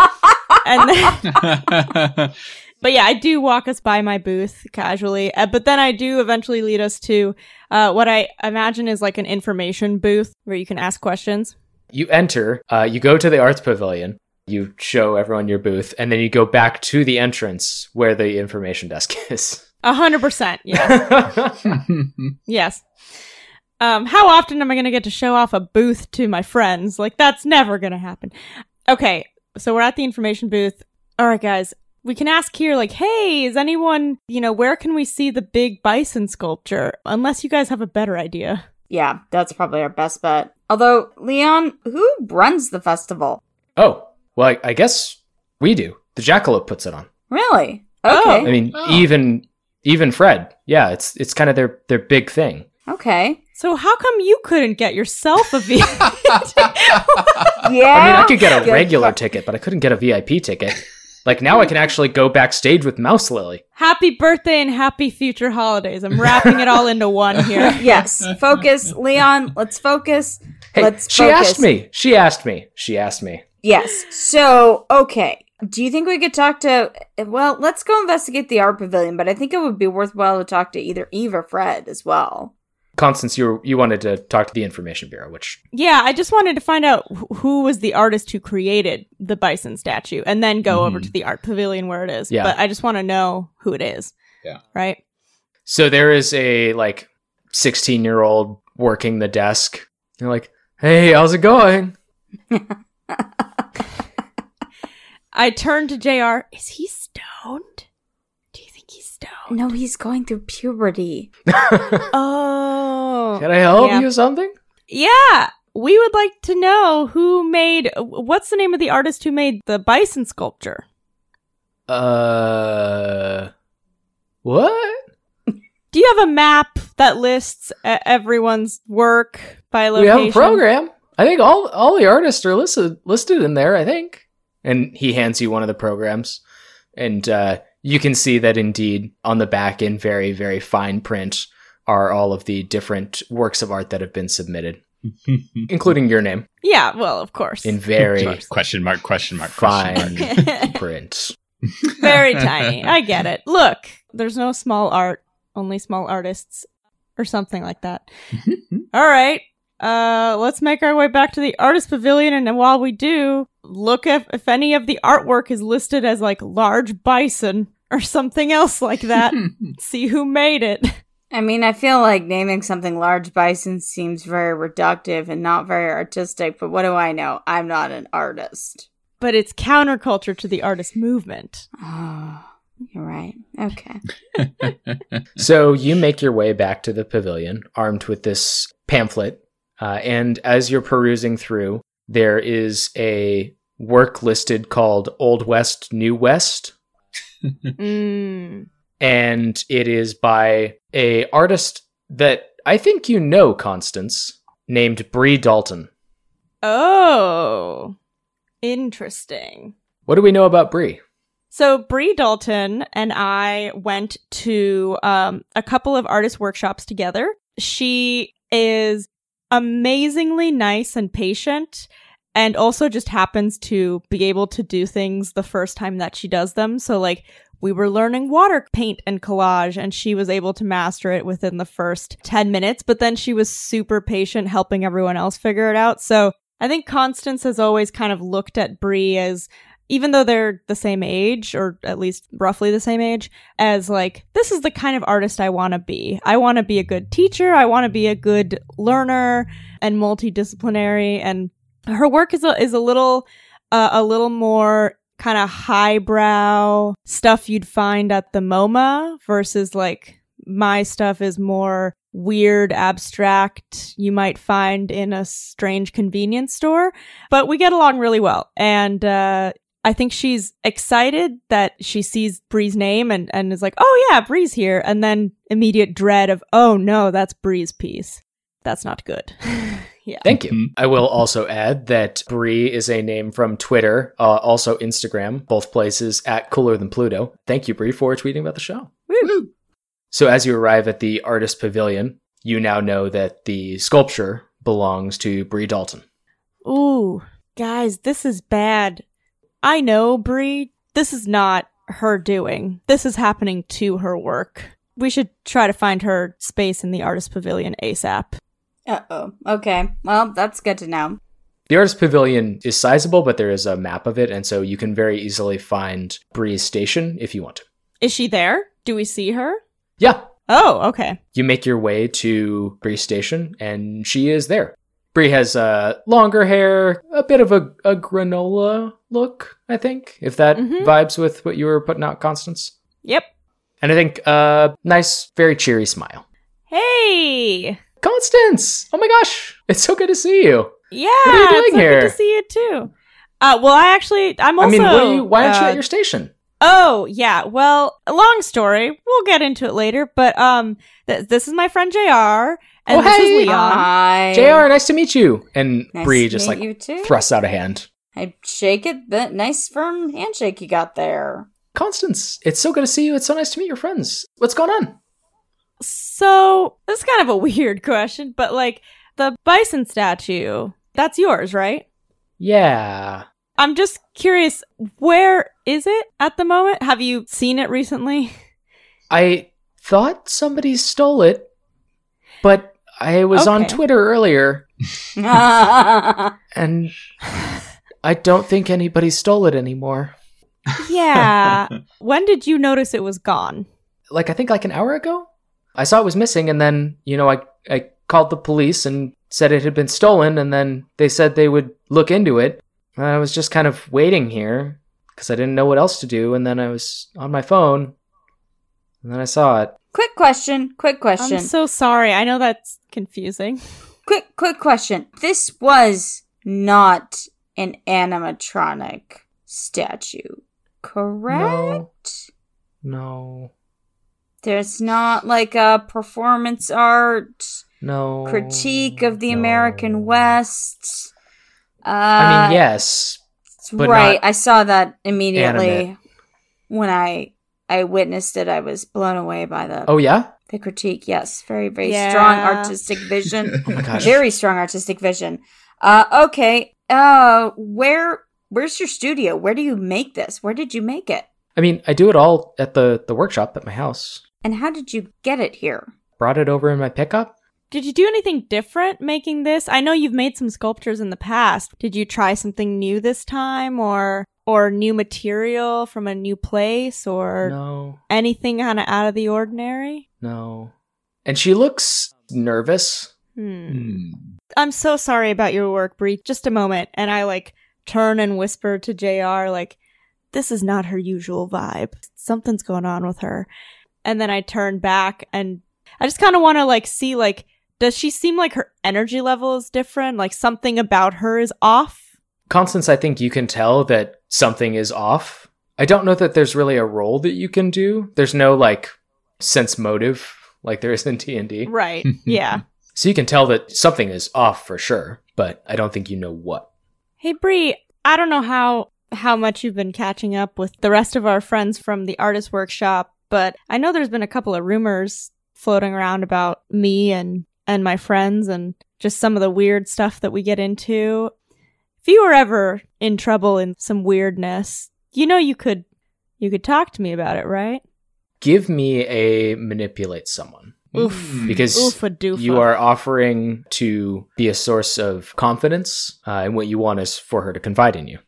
C: and then, but yeah, I do walk us by my booth casually. Uh, but then I do eventually lead us to uh, what I imagine is like an information booth where you can ask questions.
A: You enter. Uh, you go to the arts pavilion. You show everyone your booth, and then you go back to the entrance where the information desk is.
C: A hundred percent. Yes. yes. Um, how often am I going to get to show off a booth to my friends? Like, that's never going to happen. Okay. So we're at the information booth. All right, guys. We can ask here, like, hey, is anyone, you know, where can we see the big bison sculpture? Unless you guys have a better idea.
B: Yeah, that's probably our best bet. Although, Leon, who runs the festival?
A: oh, well, I, I guess we do. The Jackalope puts it on.
B: Really?
C: Oh.
A: I mean,
D: Oh.
A: even even Fred. Yeah, it's it's kind of their their big thing.
B: Okay.
C: So how come you couldn't get yourself a VIP?
B: Yeah.
A: I mean, I could get a regular ticket, but I couldn't get a VIP ticket. Like now, I can actually go backstage with Mouse Lily.
C: happy birthday and happy future holidays. I'm wrapping it all into one here.
B: Yes. Focus, Leon. Let's focus.
A: Hey,
B: Let's
A: she
B: focus.
A: asked me. She asked me. She asked me.
B: Yes. So, okay. Do you think we could talk to? Well, let's go investigate the art pavilion. But I think it would be worthwhile to talk to either Eve or Fred as well.
A: Constance, you were, you wanted to talk to the information bureau, which
C: Yeah, I just wanted to find out who was the artist who created the bison statue and then go over
D: Mhm.
C: to the art pavilion where it is.
A: Yeah.
C: But I just want to know who it is.
D: Yeah.
C: Right?
A: So there is a like 16 year old working the desk. You're like, hey, how's it going?
C: I turn to JR. Is he stoned? Do you think he's stoned?
B: no, he's going through puberty.
C: Oh.
A: Can I help
C: yeah.
A: you with something?
C: Yeah. We would like to know who made what's the name of the artist who made the bison sculpture?
A: Uh, what?
C: Do you have a map that lists everyone's work by location?
A: We
C: location?
A: have a program. I think all all the artists are listed listed in there. I think. And he hands you one of the programs, and uh, you can see that indeed on the back in very very fine print are all of the different works of art that have been submitted, including your name
C: Yeah, well, of course.
A: in very
D: question mark, question mark, question mark.
A: fine print.
C: Very tiny. I get it. Look, there's no small art, only small artists or something like that. All right. Uh let's make our way back to the artist pavilion and while we do, look if if any of the artwork is listed as like large bison or something else like that. See who made it.
B: I mean, I feel like naming something large bison seems very reductive and not very artistic, but what do I know? I'm not an artist.
C: But it's counterculture to the artist movement.
B: Oh, you're right. Okay.
A: So you make your way back to the pavilion, armed with this pamphlet, uh, and as you're perusing through, there is a work listed called Old West, New West,
C: Mm.
A: and it is by a artist that I think you know, Constance, named Bree Dalton.
C: Oh. Interesting.
A: What do we know about Bree?
C: So Bree Dalton and I went to um, a couple of artist workshops together. She is amazingly nice and patient, and also just happens to be able to do things the first time that she does them. So like we were learning water paint and collage, and she was able to master it within the first ten minutes. But then she was super patient, helping everyone else figure it out. So I think Constance has always kind of looked at Bree as even though they're the same age or at least roughly the same age as like this is the kind of artist i want to be i want to be a good teacher i want to be a good learner and multidisciplinary and her work is a, is a little uh, a little more kind of highbrow stuff you'd find at the moma versus like my stuff is more weird abstract you might find in a strange convenience store but we get along really well and uh I think she's excited that she sees Bree's name and, and is like, oh yeah, Bree's here. And then immediate dread of, oh no, that's Bree's piece. That's not good. yeah.
A: Thank you. I will also add that Bree is a name from Twitter, uh, also Instagram, both places at Cooler Than Pluto. Thank you, Bree, for tweeting about the show.
C: Woo.
A: So as you arrive at the artist pavilion, you now know that the sculpture belongs to Bree Dalton.
C: Ooh, guys, this is bad. I know, Bree. This is not her doing. This is happening to her work. We should try to find her space in the artist pavilion ASAP.
B: Uh oh. Okay. Well, that's good to know.
A: The artist pavilion is sizable, but there is a map of it, and so you can very easily find Bree's station if you want to.
C: Is she there? Do we see her?
A: Yeah,
C: Oh, okay.
A: you make your way to Bree's station, and she is there. Bree has uh, longer hair, a bit of a, a granola look, I think, if that
C: Mhm.
A: vibes with what you were putting out, Constance.
C: Yep.
A: And I think uh, nice, very cheery smile.
C: Hey!
A: Constance! Oh my gosh, it's so good to see you.
C: Yeah,
A: What are you doing
C: it's so
A: here?
C: good to see you too. Uh, well, I actually, I'm also.
A: I mean, what are you? Why aren't you
C: uh,
A: at your station?
C: Oh, yeah. Well, long story. We'll get into it later. But um, th- this is my friend Jr. And
A: Oh,
C: this
A: hey!
C: is Leon.
B: Hi.
A: Jr., nice to meet you. And
B: Nice
A: Bree just
B: meet
A: like
B: you too.
A: thrusts out a hand.
B: I shake it. That nice firm handshake you got there.
A: Constance, it's so good to see you. It's so nice to meet your friends. What's going on?
C: So this is kind of a weird question, but like the bison statue, that's yours, right?
A: Yeah.
C: I'm just curious, where is it at the moment? Have you seen it recently?
A: I thought somebody stole it, but I was on Twitter earlier and I don't think anybody stole it anymore.
C: Yeah. when did you notice it was gone?
A: Like I think like an hour ago? I saw it was missing, and then you know I I called the police and said it had been stolen, and then they said they would look into it. I was just kind of waiting here because I didn't know what else to do, and then I was on my phone, and then I saw it.
B: Quick question. Quick question.
C: I'm so sorry. I know that's confusing.
B: quick, quick question. This was not an animatronic statue, correct?
A: No,
B: There's not like a performance art
A: no
B: critique of the
A: no.
B: American West. Uh,
A: I mean, yes, but
B: right. I saw that immediately
A: animate.
B: when I I witnessed it. I was blown away by the
A: Oh yeah.
B: the critique. Yes, very very
C: Yeah.
B: strong artistic vision.
A: Oh my gosh.
B: very strong artistic vision. Uh, okay. Uh, where where's your studio? Where do you make this? Where did you make it?
A: I mean, I do it all at the the workshop at my house.
B: And how did you get it here?
A: Brought it over in my pickup.
C: Did you do anything different making this? I know you've made some sculptures in the past. Did you try something new this time or or new material from a new place or
A: No,
C: anything kind of out of the ordinary?
A: no. And she looks nervous.
C: Hmm.
D: Hmm.
C: I'm so sorry about your work, Bree. Just a moment. And I like turn and whisper to JR, like, this is not her usual vibe. Something's going on with her. And then I turn back and I just kind of want to like see, like, does she seem like her energy level is different? Like something about her is off?
A: Constance, I think you can tell that something is off. I don't know that there's really a role that you can do. There's no like sense motive like there is in D&D.
C: Right. Yeah.
A: So you can tell that something is off for sure, but I don't think you know what.
C: Hey Bree, I don't know how how much you've been catching up with the rest of our friends from the artist workshop, but I know there's been a couple of rumors floating around about me and and my friends and just some of the weird stuff that we get into. If you were ever in trouble in some weirdness, you know you could you could talk to me about it, right?
A: Give me a manipulate someone.
C: Oof.
A: Because
C: Oofa doofa.
A: you are offering to be a source of confidence, uh, and what you want is for her to confide in you.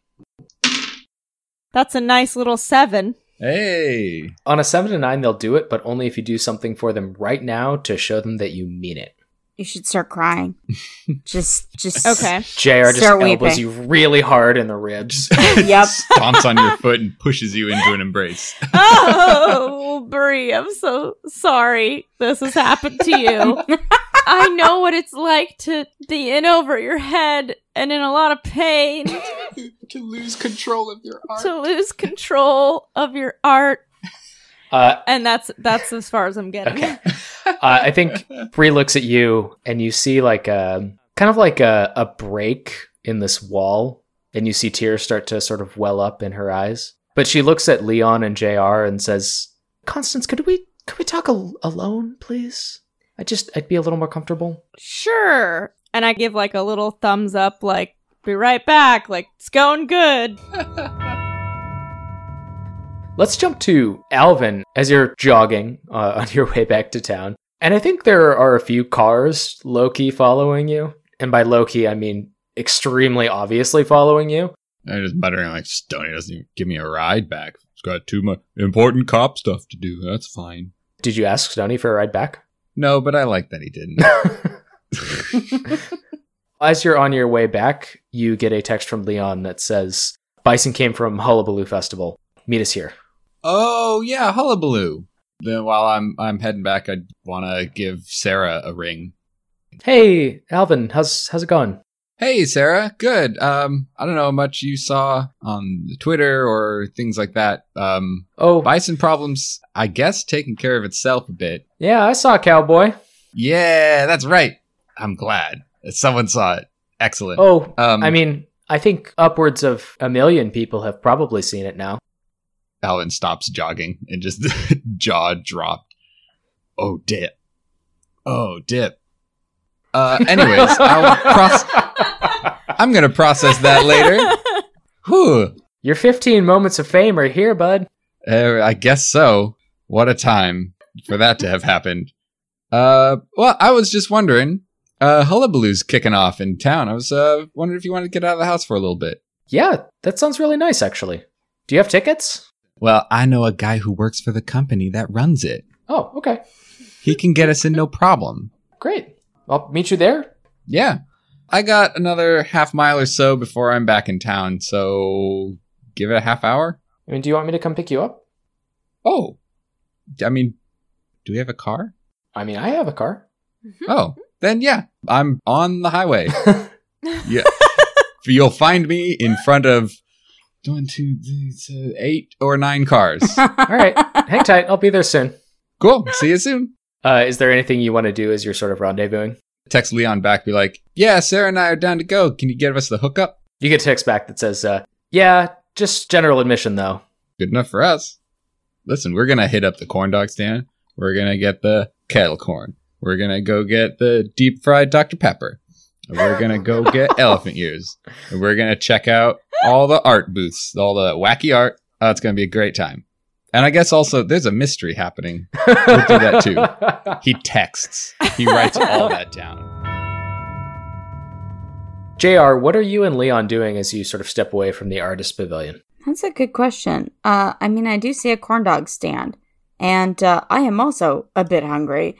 C: That's a nice little seven.
D: Hey.
A: On a 7 to 9, they'll do it, but only if you do something for them right now to show them that you mean it.
B: You should start crying. just just
C: Okay.
A: JR just
B: Start
A: elbows
B: weeping.
A: you really hard in the ribs.
B: Yep.
D: Stomps on your foot and pushes you into an embrace.
C: oh, Bree, I'm so sorry this has happened to you. I know what it's like to be in over your head and in a lot of pain,
D: to lose control of your art.
C: to lose control of your art,
A: uh,
C: and that's that's as far as I'm getting.
A: Okay. uh, I think Bree looks at you and you see like a kind of like a, a break in this wall, and you see tears start to sort of well up in her eyes. But she looks at Leon and JR and says, Constance, could we could we talk al- alone, please? I just I'd be a little more comfortable.
C: Sure. And I give like a little thumbs up, like, be right back, like, it's going good.
A: Let's jump to Alvin as you're jogging uh, on your way back to town. And I think there are a few cars low key following you. And by low key, I mean extremely obviously following you.
D: I'm just muttering like Stoney doesn't even give me a ride back. He's got too much important cop stuff to do. That's fine.
A: Did you ask Stony for a ride back?
D: No, but I like that he didn't.
A: As you're on your way back, you get a text from Leon that says, Bison came from Hullabaloo Festival. Meet us here.
D: oh yeah, hullabaloo. Then while I'm I'm heading back, I want to give Sarah a ring.
A: Hey, Alvin, how's how's it going?
D: Hey Sarah, good. Um, I don't know how much you saw on the Twitter or things like that. Um,
A: Oh,
D: Bison problems, I guess, taking care of itself a bit.
A: yeah, I saw Cowboy.
D: Yeah, that's right. I'm glad that someone saw it. Excellent.
A: Oh,
D: Um,
A: I mean, I think upwards of a million people have probably seen it now.
D: Alan stops jogging and just jaw dropped. Oh dip. Oh dip. Uh, anyways, I'll proc- I'm gonna process that later. Whew.
A: Your 15 moments of fame are here, bud.
D: Uh, I guess so. What a time for that to have happened. Uh, well, I was just wondering. Uh, Hullabaloo's kicking off in town. I was uh wondering if you wanted to get out of the house for a little bit.
A: Yeah, that sounds really nice, actually. Do you have tickets?
D: Well, I know a guy who works for the company that runs it.
A: Oh, okay.
D: he can get us in no problem.
A: Great. I'll meet you there.
D: Yeah. I got another half mile or so before I'm back in town, so give it a half hour.
A: I mean, do you want me to come pick you up?
D: Oh. I mean, do we have a car?
A: I mean, I have a car. Mm-hmm.
D: Oh, then yeah, I'm on the highway. yeah. You'll find me in front of one, two, three, seven, eight or nine cars.
A: All right. Hang tight. I'll be there soon.
D: cool. See you soon.
A: Uh, is there anything you want to do as you're sort of rendezvousing?
D: Text Leon back, be like, yeah, Sarah and I are down to go. Can you give us the hookup?
A: You get a text back that says, uh, yeah, just general admission though.
D: Good enough for us. Listen, we're going to hit up the corn dog stand. We're going to get the kettle corn. We're going to go get the deep fried Dr. Pepper. We're going to go get elephant ears. And we're going to check out all the art booths, all the wacky art. Oh, it's going to be a great time. And I guess also there's a mystery happening. We'll do that too. He texts. He writes all that down.
A: JR, what are you and Leon doing as you sort of step away from the artist pavilion?
B: That's a good question. Uh, I mean, I do see a corn dog stand, and uh, I am also a bit hungry.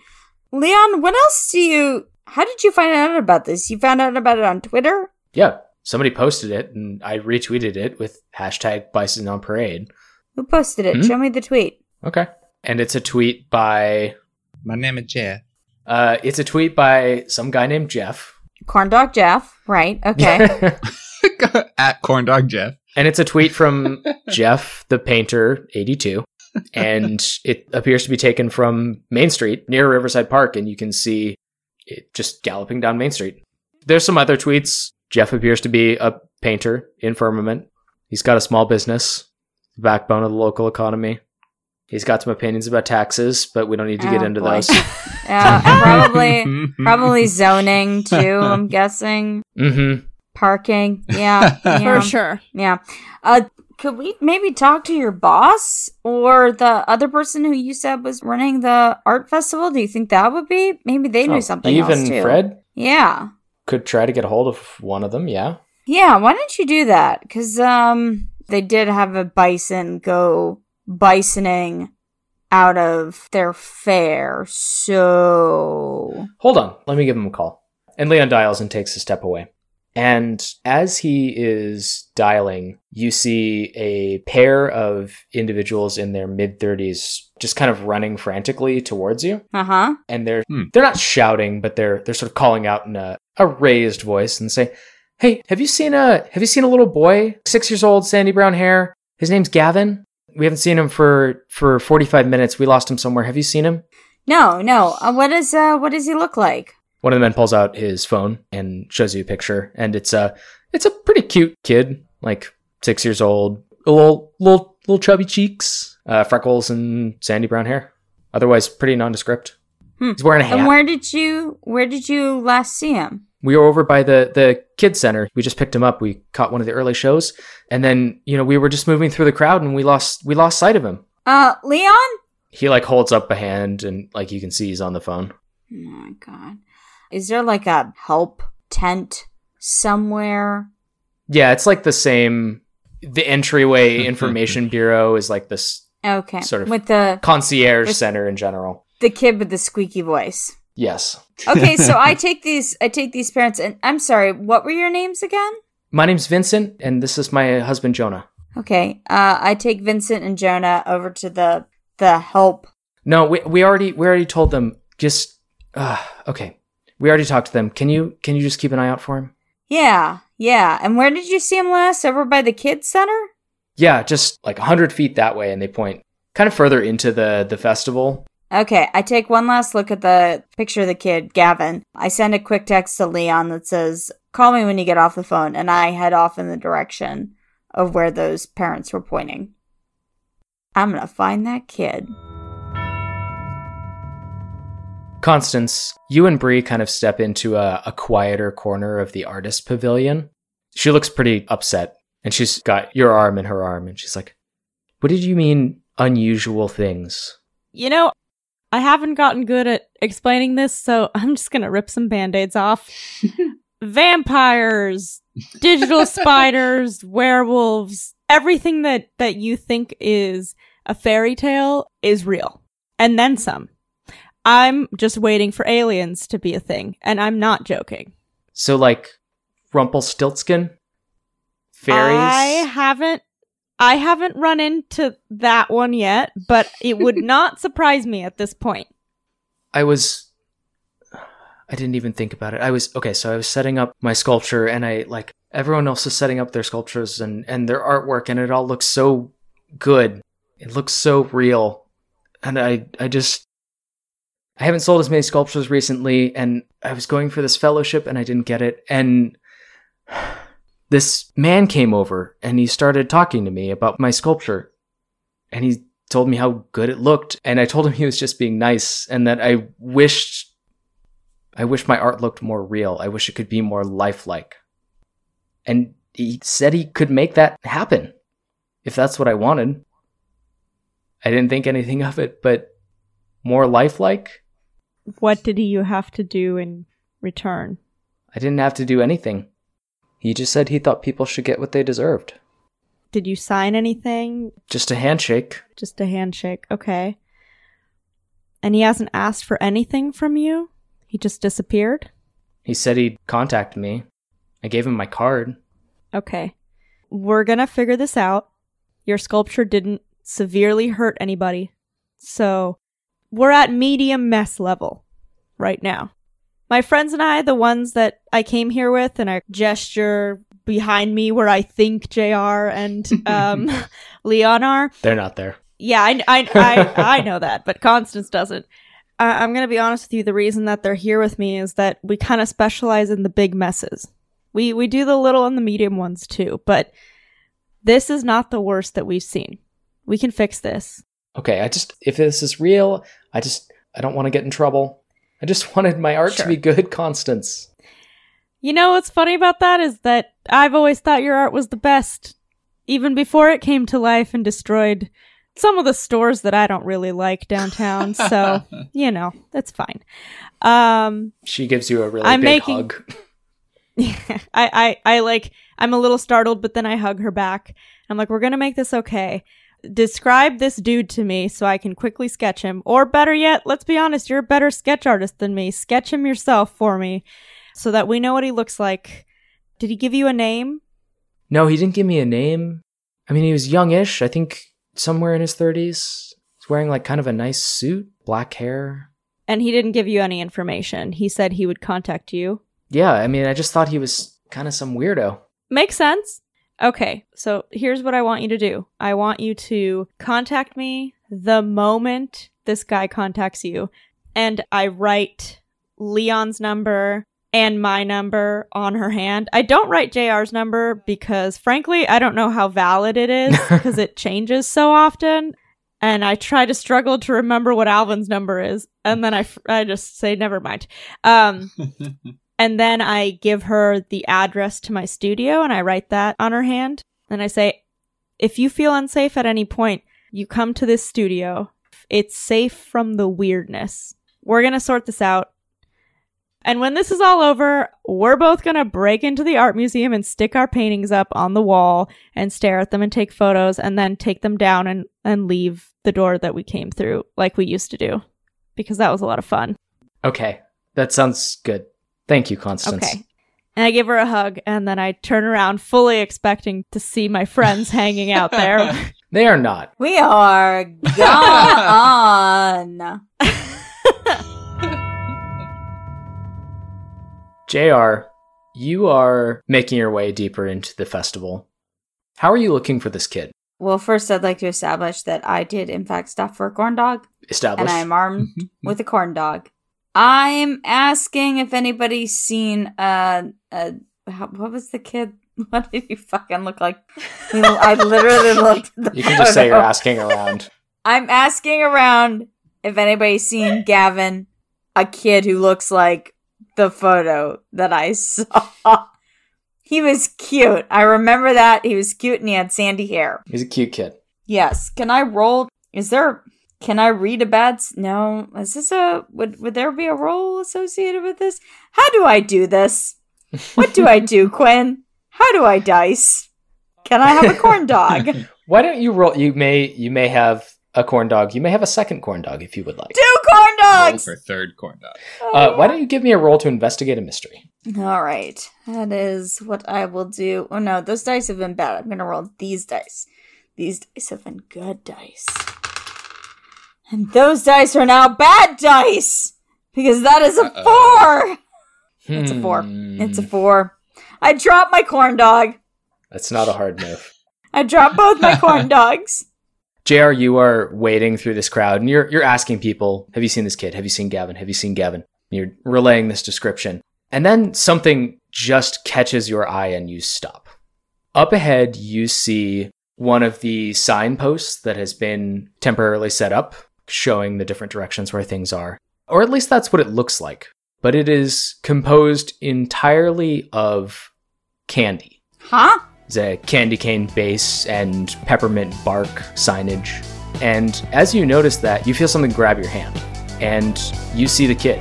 B: Leon, what else do you? How did you find out about this? You found out about it on Twitter?
A: Yeah, somebody posted it and I retweeted it with hashtag Bison on Parade.
B: Who posted it?
A: Hmm?
B: Show me the tweet.
A: Okay. And it's a tweet by,
D: My name is Jeff.
A: uh, it's a tweet by some guy named Jeff.
B: Corn dog Jeff, right? Okay.
D: At corn dog Jeff.
A: and it's a tweet from Jeff the Painter 82. And it appears to be taken from Main Street near Riverside Park. And you can see it just galloping down Main Street. There's some other tweets. Jeff appears to be a painter in Firmament. He's got a small business, the backbone of the local economy. He's got some opinions about taxes, but we don't need to get
B: Oh,
A: into
B: boy.
A: those.
B: yeah, probably probably zoning too. I'm guessing
A: hmm
B: parking. Yeah, yeah.
C: For sure.
B: Yeah. Uh, could we maybe talk to your boss or the other person who you said was running the art festival? Do you think that would be? Maybe they knew
A: Oh,
B: something
A: Even
B: else too.
A: Fred
B: Yeah.
A: could try to get a hold of one of them. Yeah.
B: Yeah. Why don't you do that? Because um, they did have a bison go bisoning out of their fair. So
A: Hold on. Let me give him a call. And Leon dials and takes a step away. And as he is dialing, you see a pair of individuals in their mid 30s just kind of running frantically towards you.
B: uh huh.
A: And they're
D: Hmm.
A: they're not shouting, but they're they're sort of calling out in a, a raised voice and say, "Hey, have you seen a have you seen a little boy, six years old, sandy brown hair? His name's Gavin. We haven't seen him for for 45 minutes. We lost him somewhere. Have you seen him?"
B: No, no. Uh, what is uh, what does he look like?
A: One of the men pulls out his phone and shows you a picture, and it's a it's a pretty cute kid, like six years old, a little little little chubby cheeks, uh, freckles, and sandy brown hair. Otherwise, pretty nondescript.
B: Hmm.
A: He's wearing a hat.
B: And where did you where did you last see him?
A: We were over by the the kids center. We just picked him up. We caught one of the early shows, and then you know we were just moving through the crowd, and we lost we lost sight of him.
B: Uh, Leon.
A: He like holds up a hand, and like you can see he's on the phone.
B: Oh my god. Is there like a help tent somewhere?
A: Yeah, it's like the same. The entryway information bureau is like this
B: Okay.
A: Sort of.
B: with the
A: concierge
B: With-
A: center in general.
B: the kid with the squeaky voice.
A: Yes.
B: Okay, so I take these I take these parents and I'm sorry, what were your names again?
A: My name's Vincent, and this is my husband Jonah.
B: Okay. Uh I take Vincent and Jonah over to the the help.
A: No, we we already we already told them. Just uh, okay. We already talked to them. Can you can you just keep an eye out for him?
B: Yeah. Yeah. And where did you see him last? Over by the kids center?
A: Yeah, just like hundred feet that way, and they point kind of further into the the festival.
B: Okay, I take one last look at the picture of the kid, Gavin. I send a quick text to Leon that says, Call me when you get off the phone, and I head off in the direction of where those parents were pointing. I'm gonna find that kid.
A: Constance, you and Bree kind of step into a, a quieter corner of the artist pavilion. She looks pretty upset, and she's got your arm in her arm, and she's like, "What did you mean unusual things?"
C: You know, I haven't gotten good at explaining this, so I'm just gonna rip some band-aids off. Vampires, digital spiders, werewolves, everything that that you think is a fairy tale is real. And then some. I'm just waiting for aliens to be a thing, and I'm not joking.
A: So like Rumpelstiltskin? Fairies?
C: I haven't I haven't run into that one yet, but it would not surprise me at this point.
A: I was I didn't even think about it. I was okay, so I was setting up my sculpture and I like everyone else is setting up their sculptures and and their artwork and it all looks so good. It looks so real. And I I just I haven't sold as many sculptures recently and I was going for this fellowship and I didn't get it and this man came over and he started talking to me about my sculpture and he told me how good it looked and I told him he was just being nice and that I wished I wish my art looked more real. I wish it could be more lifelike. And he said he could make that happen if that's what I wanted. I didn't think anything of it, but more lifelike?
C: What did you have to do in return?
A: I didn't have to do anything. He just said he thought people should get what they deserved.
C: Did you sign anything?
A: Just a handshake.
C: Just a handshake. Okay. And he hasn't asked for anything from you? He just disappeared?
A: He said he'd contact me. I gave him my card.
C: Okay. We're gonna figure this out. Your sculpture didn't severely hurt anybody. So, we're at medium mess level right now. My friends and I, the ones that I came here with, and I gesture behind me where I think JR and um, Leon are.
A: They're not there.
C: Yeah, I, I, I, I know that, but Constance doesn't. I, I'm going to be honest with you. The reason that they're here with me is that we kind of specialize in the big messes. We we do the little and the medium ones too, but this is not the worst that we've seen. We can fix this.
A: Okay, I just if this is real, I just I don't want to get in trouble. I just wanted my art
C: Sure.
A: to be good, Constance.
C: You know what's funny about that is that I've always thought your art was the best, even before it came to life and destroyed some of the stores that I don't really like downtown. So you know that's fine. Um,
A: She gives you a really
C: I'm
A: big
C: making-
A: hug.
C: I, I, I like, I'm a little startled, but then I hug her back. I'm like, we're going to make this okay. Describe this dude to me so I can quickly sketch him. Or better yet, let's be honest, you're a better sketch artist than me. Sketch him yourself for me so that we know what he looks like. Did he give you a name?
A: No, he didn't give me a name. I mean, he was youngish. I think somewhere in his 30s. He's wearing like kind of a nice suit, black hair.
C: And he didn't give you any information. He said he would contact you.
A: Yeah, I mean, I just thought he was kind of some weirdo.
C: Makes sense. Okay, so here's what I want you to do I want you to contact me the moment this guy contacts you. And I write Leon's number and my number on her hand. I don't write JR's number because, frankly, I don't know how valid it is because it changes so often. And I try to struggle to remember what Alvin's number is. And then I, f- I just say, never mind. Um, and then I give her the address to my studio and I write that on her hand. And I say, if you feel unsafe at any point, you come to this studio. It's safe from the weirdness. We're going to sort this out. And when this is all over, we're both going to break into the art museum and stick our paintings up on the wall and stare at them and take photos and then take them down and, and leave the door that we came through like we used to do because that was a lot of fun.
A: Okay, that sounds good. Thank you, Constance.
C: Okay. And I give her a hug and then I turn around fully expecting to see my friends hanging out there.
A: They are not.
B: We are gone.
A: JR, you are making your way deeper into the festival. How are you looking for this kid?
B: well, first, I'd like to establish that I did, in fact, stop for a corn dog, Establish.
A: and
B: I'm armed with a corn dog. I'm asking if anybody's seen uh, uh how, what was the kid? What did he fucking look like? He, I literally looked. The
A: You can just say you're asking around.
B: I'm asking around if anybody's seen Gavin, a kid who looks like the photo that I saw. He was cute. I remember that. He was cute and he had sandy hair.
A: He's a cute kid.
B: Yes. Can I roll? Is there. Can I read a bad. s- No. Is this a. Would, would there be a roll associated with this? How do I do this? What do I do, Quinn? How do I dice? Can I have a corn dog?
A: Why don't you roll? You may you may have a corn dog. You may have a second corn dog if you would like.
B: Two corn
D: Roll
B: dogs.
D: for third corn dog.
A: Uh, why don't you give me a roll to investigate a mystery?
B: All right, that is what I will do. Oh no, those dice have been bad. I'm gonna roll these dice. These dice have been good dice, and those dice are now bad dice because that is a
D: Uh-oh.
B: four. It's a four.
A: Hmm.
B: It's a four. I dropped my corn dog.
A: That's not a hard move.
B: I dropped both my corn dogs.
A: JR, you are wading through this crowd and you're you're asking people, have you seen this kid? Have you seen Gavin? Have you seen Gavin? And you're relaying this description. And then something just catches your eye and you stop. Up ahead, you see one of the signposts that has been temporarily set up, showing the different directions where things are. Or at least that's what it looks like. But it is composed entirely of candy.
B: Huh?
A: It's a candy cane base and peppermint bark signage. And as you notice that, you feel something grab your hand. And you see the kid.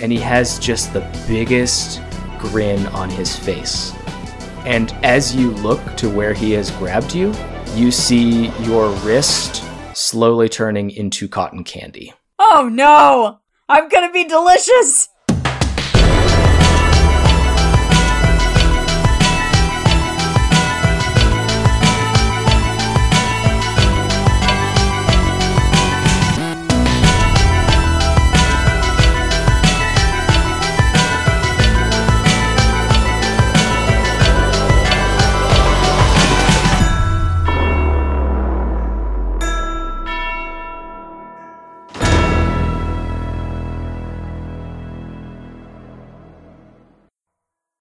A: And he has just the biggest grin on his face. And as you look to where he has grabbed you, you see your wrist slowly turning into cotton candy.
B: Oh no! I'm gonna be delicious.